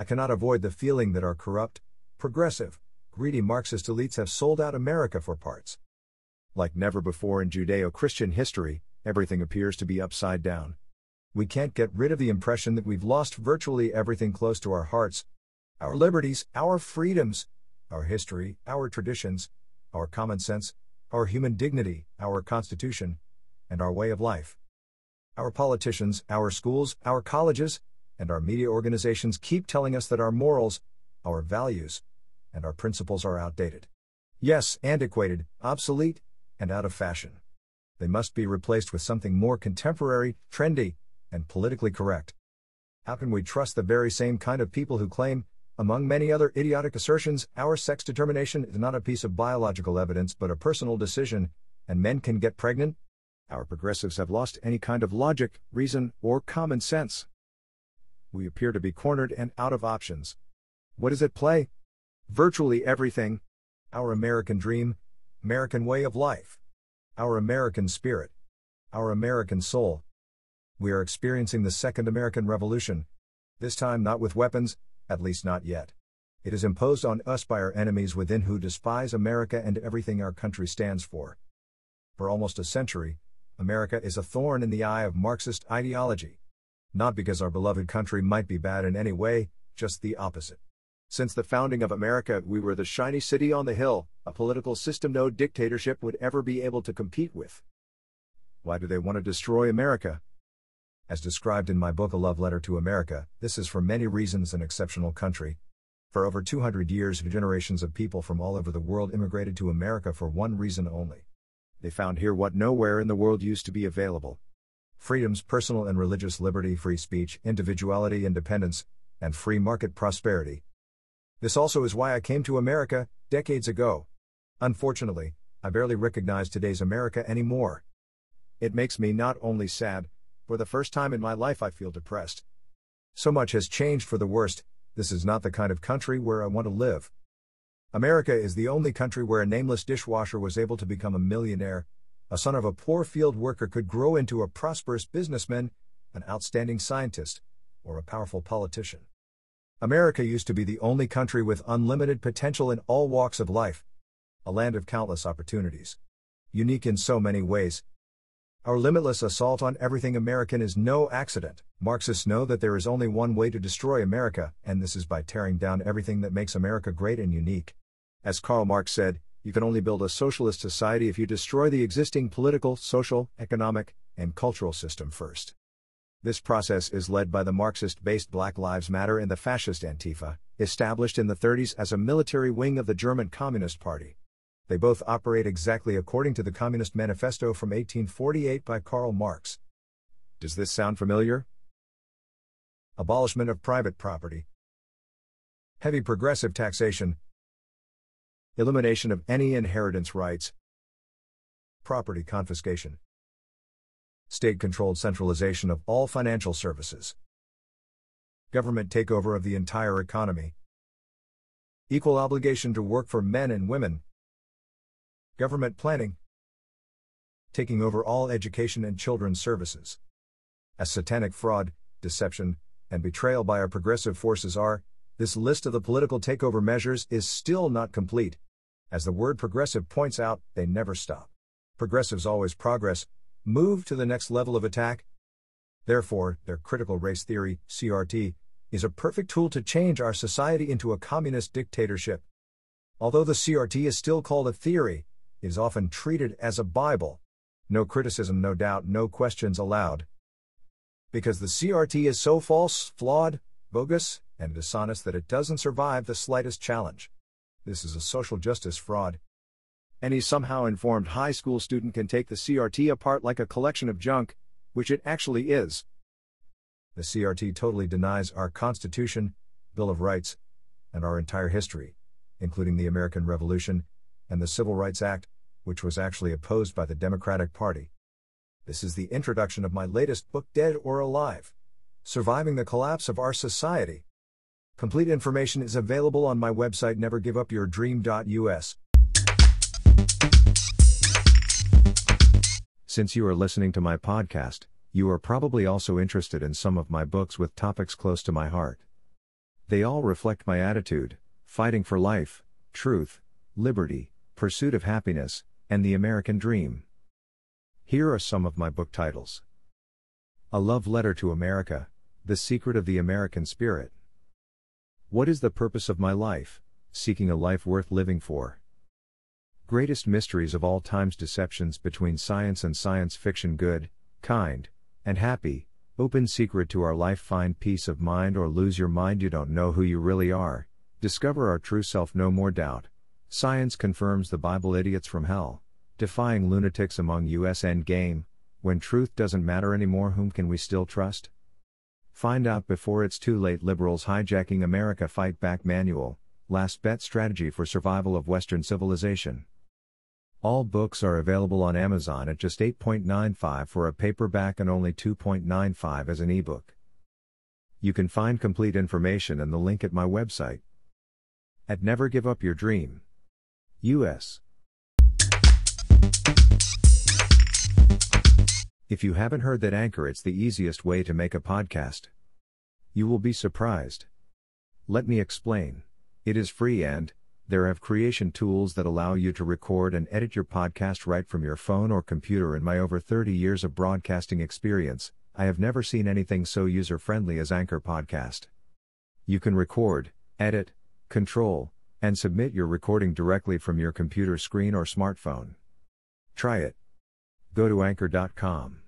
I cannot avoid the feeling that our corrupt, progressive, greedy Marxist elites have sold out America for parts. Like never before in Judeo Christian history, everything appears to be upside down. We can't get rid of the impression that we've lost virtually everything close to our hearts our liberties, our freedoms, our history, our traditions, our common sense, our human dignity, our constitution, and our way of life. Our politicians, our schools, our colleges, and our media organizations keep telling us that our morals, our values, and our principles are outdated. Yes, antiquated, obsolete, and out of fashion. They must be replaced with something more contemporary, trendy, and politically correct. How can we trust the very same kind of people who claim, among many other idiotic assertions, our sex determination is not a piece of biological evidence but a personal decision, and men can get pregnant? Our progressives have lost any kind of logic, reason, or common sense. We appear to be cornered and out of options. What is at play? Virtually everything. Our American dream, American way of life, our American spirit, our American soul. We are experiencing the Second American Revolution. This time not with weapons, at least not yet. It is imposed on us by our enemies within who despise America and everything our country stands for. For almost a century, America is a thorn in the eye of Marxist ideology. Not because our beloved country might be bad in any way, just the opposite. Since the founding of America, we were the shiny city on the hill, a political system no dictatorship would ever be able to compete with. Why do they want to destroy America? As described in my book A Love Letter to America, this is for many reasons an exceptional country. For over 200 years, generations of people from all over the world immigrated to America for one reason only they found here what nowhere in the world used to be available freedoms, personal and religious liberty, free speech, individuality, independence, and free market prosperity. This also is why I came to America, decades ago. Unfortunately, I barely recognize today's America anymore. It makes me not only sad, for the first time in my life I feel depressed. So much has changed for the worst, this is not the kind of country where I want to live. America is the only country where a nameless dishwasher was able to become a millionaire, a son of a poor field worker could grow into a prosperous businessman, an outstanding scientist, or a powerful politician. America used to be the only country with unlimited potential in all walks of life, a land of countless opportunities. Unique in so many ways. Our limitless assault on everything American is no accident. Marxists know that there is only one way to destroy America, and this is by tearing down everything that makes America great and unique. As Karl Marx said, you can only build a socialist society if you destroy the existing political, social, economic, and cultural system first. This process is led by the Marxist based Black Lives Matter and the fascist Antifa, established in the 30s as a military wing of the German Communist Party. They both operate exactly according to the Communist Manifesto from 1848 by Karl Marx. Does this sound familiar? Abolishment of private property, heavy progressive taxation, elimination of any inheritance rights, property confiscation, state controlled centralization of all financial services, government takeover of the entire economy, equal obligation to work for men and women, government planning, taking over all education and children's services. As satanic fraud, deception, and betrayal by our progressive forces are, this list of the political takeover measures is still not complete. As the word progressive points out, they never stop. Progressives always progress, move to the next level of attack. Therefore, their critical race theory, CRT, is a perfect tool to change our society into a communist dictatorship. Although the CRT is still called a theory, it is often treated as a Bible. No criticism, no doubt, no questions allowed. Because the CRT is so false, flawed, bogus, and dishonest that it doesn't survive the slightest challenge. This is a social justice fraud. Any somehow informed high school student can take the CRT apart like a collection of junk, which it actually is. The CRT totally denies our Constitution, Bill of Rights, and our entire history, including the American Revolution and the Civil Rights Act, which was actually opposed by the Democratic Party. This is the introduction of my latest book, Dead or Alive Surviving the Collapse of Our Society. Complete information is available on my website nevergiveupyourdream.us. Since you are listening to my podcast, you are probably also interested in some of my books with topics close to my heart. They all reflect my attitude fighting for life, truth, liberty, pursuit of happiness, and the American dream. Here are some of my book titles A Love Letter to America The Secret of the American Spirit. What is the purpose of my life? Seeking a life worth living for. Greatest mysteries of all time's deceptions between science and science fiction good, kind, and happy, Open secret to our life find peace of mind or lose your mind you don't know who you really are. Discover our true self no more doubt. Science confirms the Bible idiots from hell. Defying lunatics among US end game. When truth doesn't matter anymore whom can we still trust? Find out before it's too late liberals hijacking America fight back manual. Last bet strategy for survival of western civilization. All books are available on Amazon at just 8.95 for a paperback and only 2.95 as an ebook. You can find complete information and the link at my website. At Never Give Up Your Dream. US. If you haven't heard that Anchor, it's the easiest way to make a podcast. You will be surprised. Let me explain. It is free and, there have creation tools that allow you to record and edit your podcast right from your phone or computer. In my over 30 years of broadcasting experience, I have never seen anything so user friendly as Anchor Podcast. You can record, edit, control, and submit your recording directly from your computer screen or smartphone. Try it. Go to anchor.com.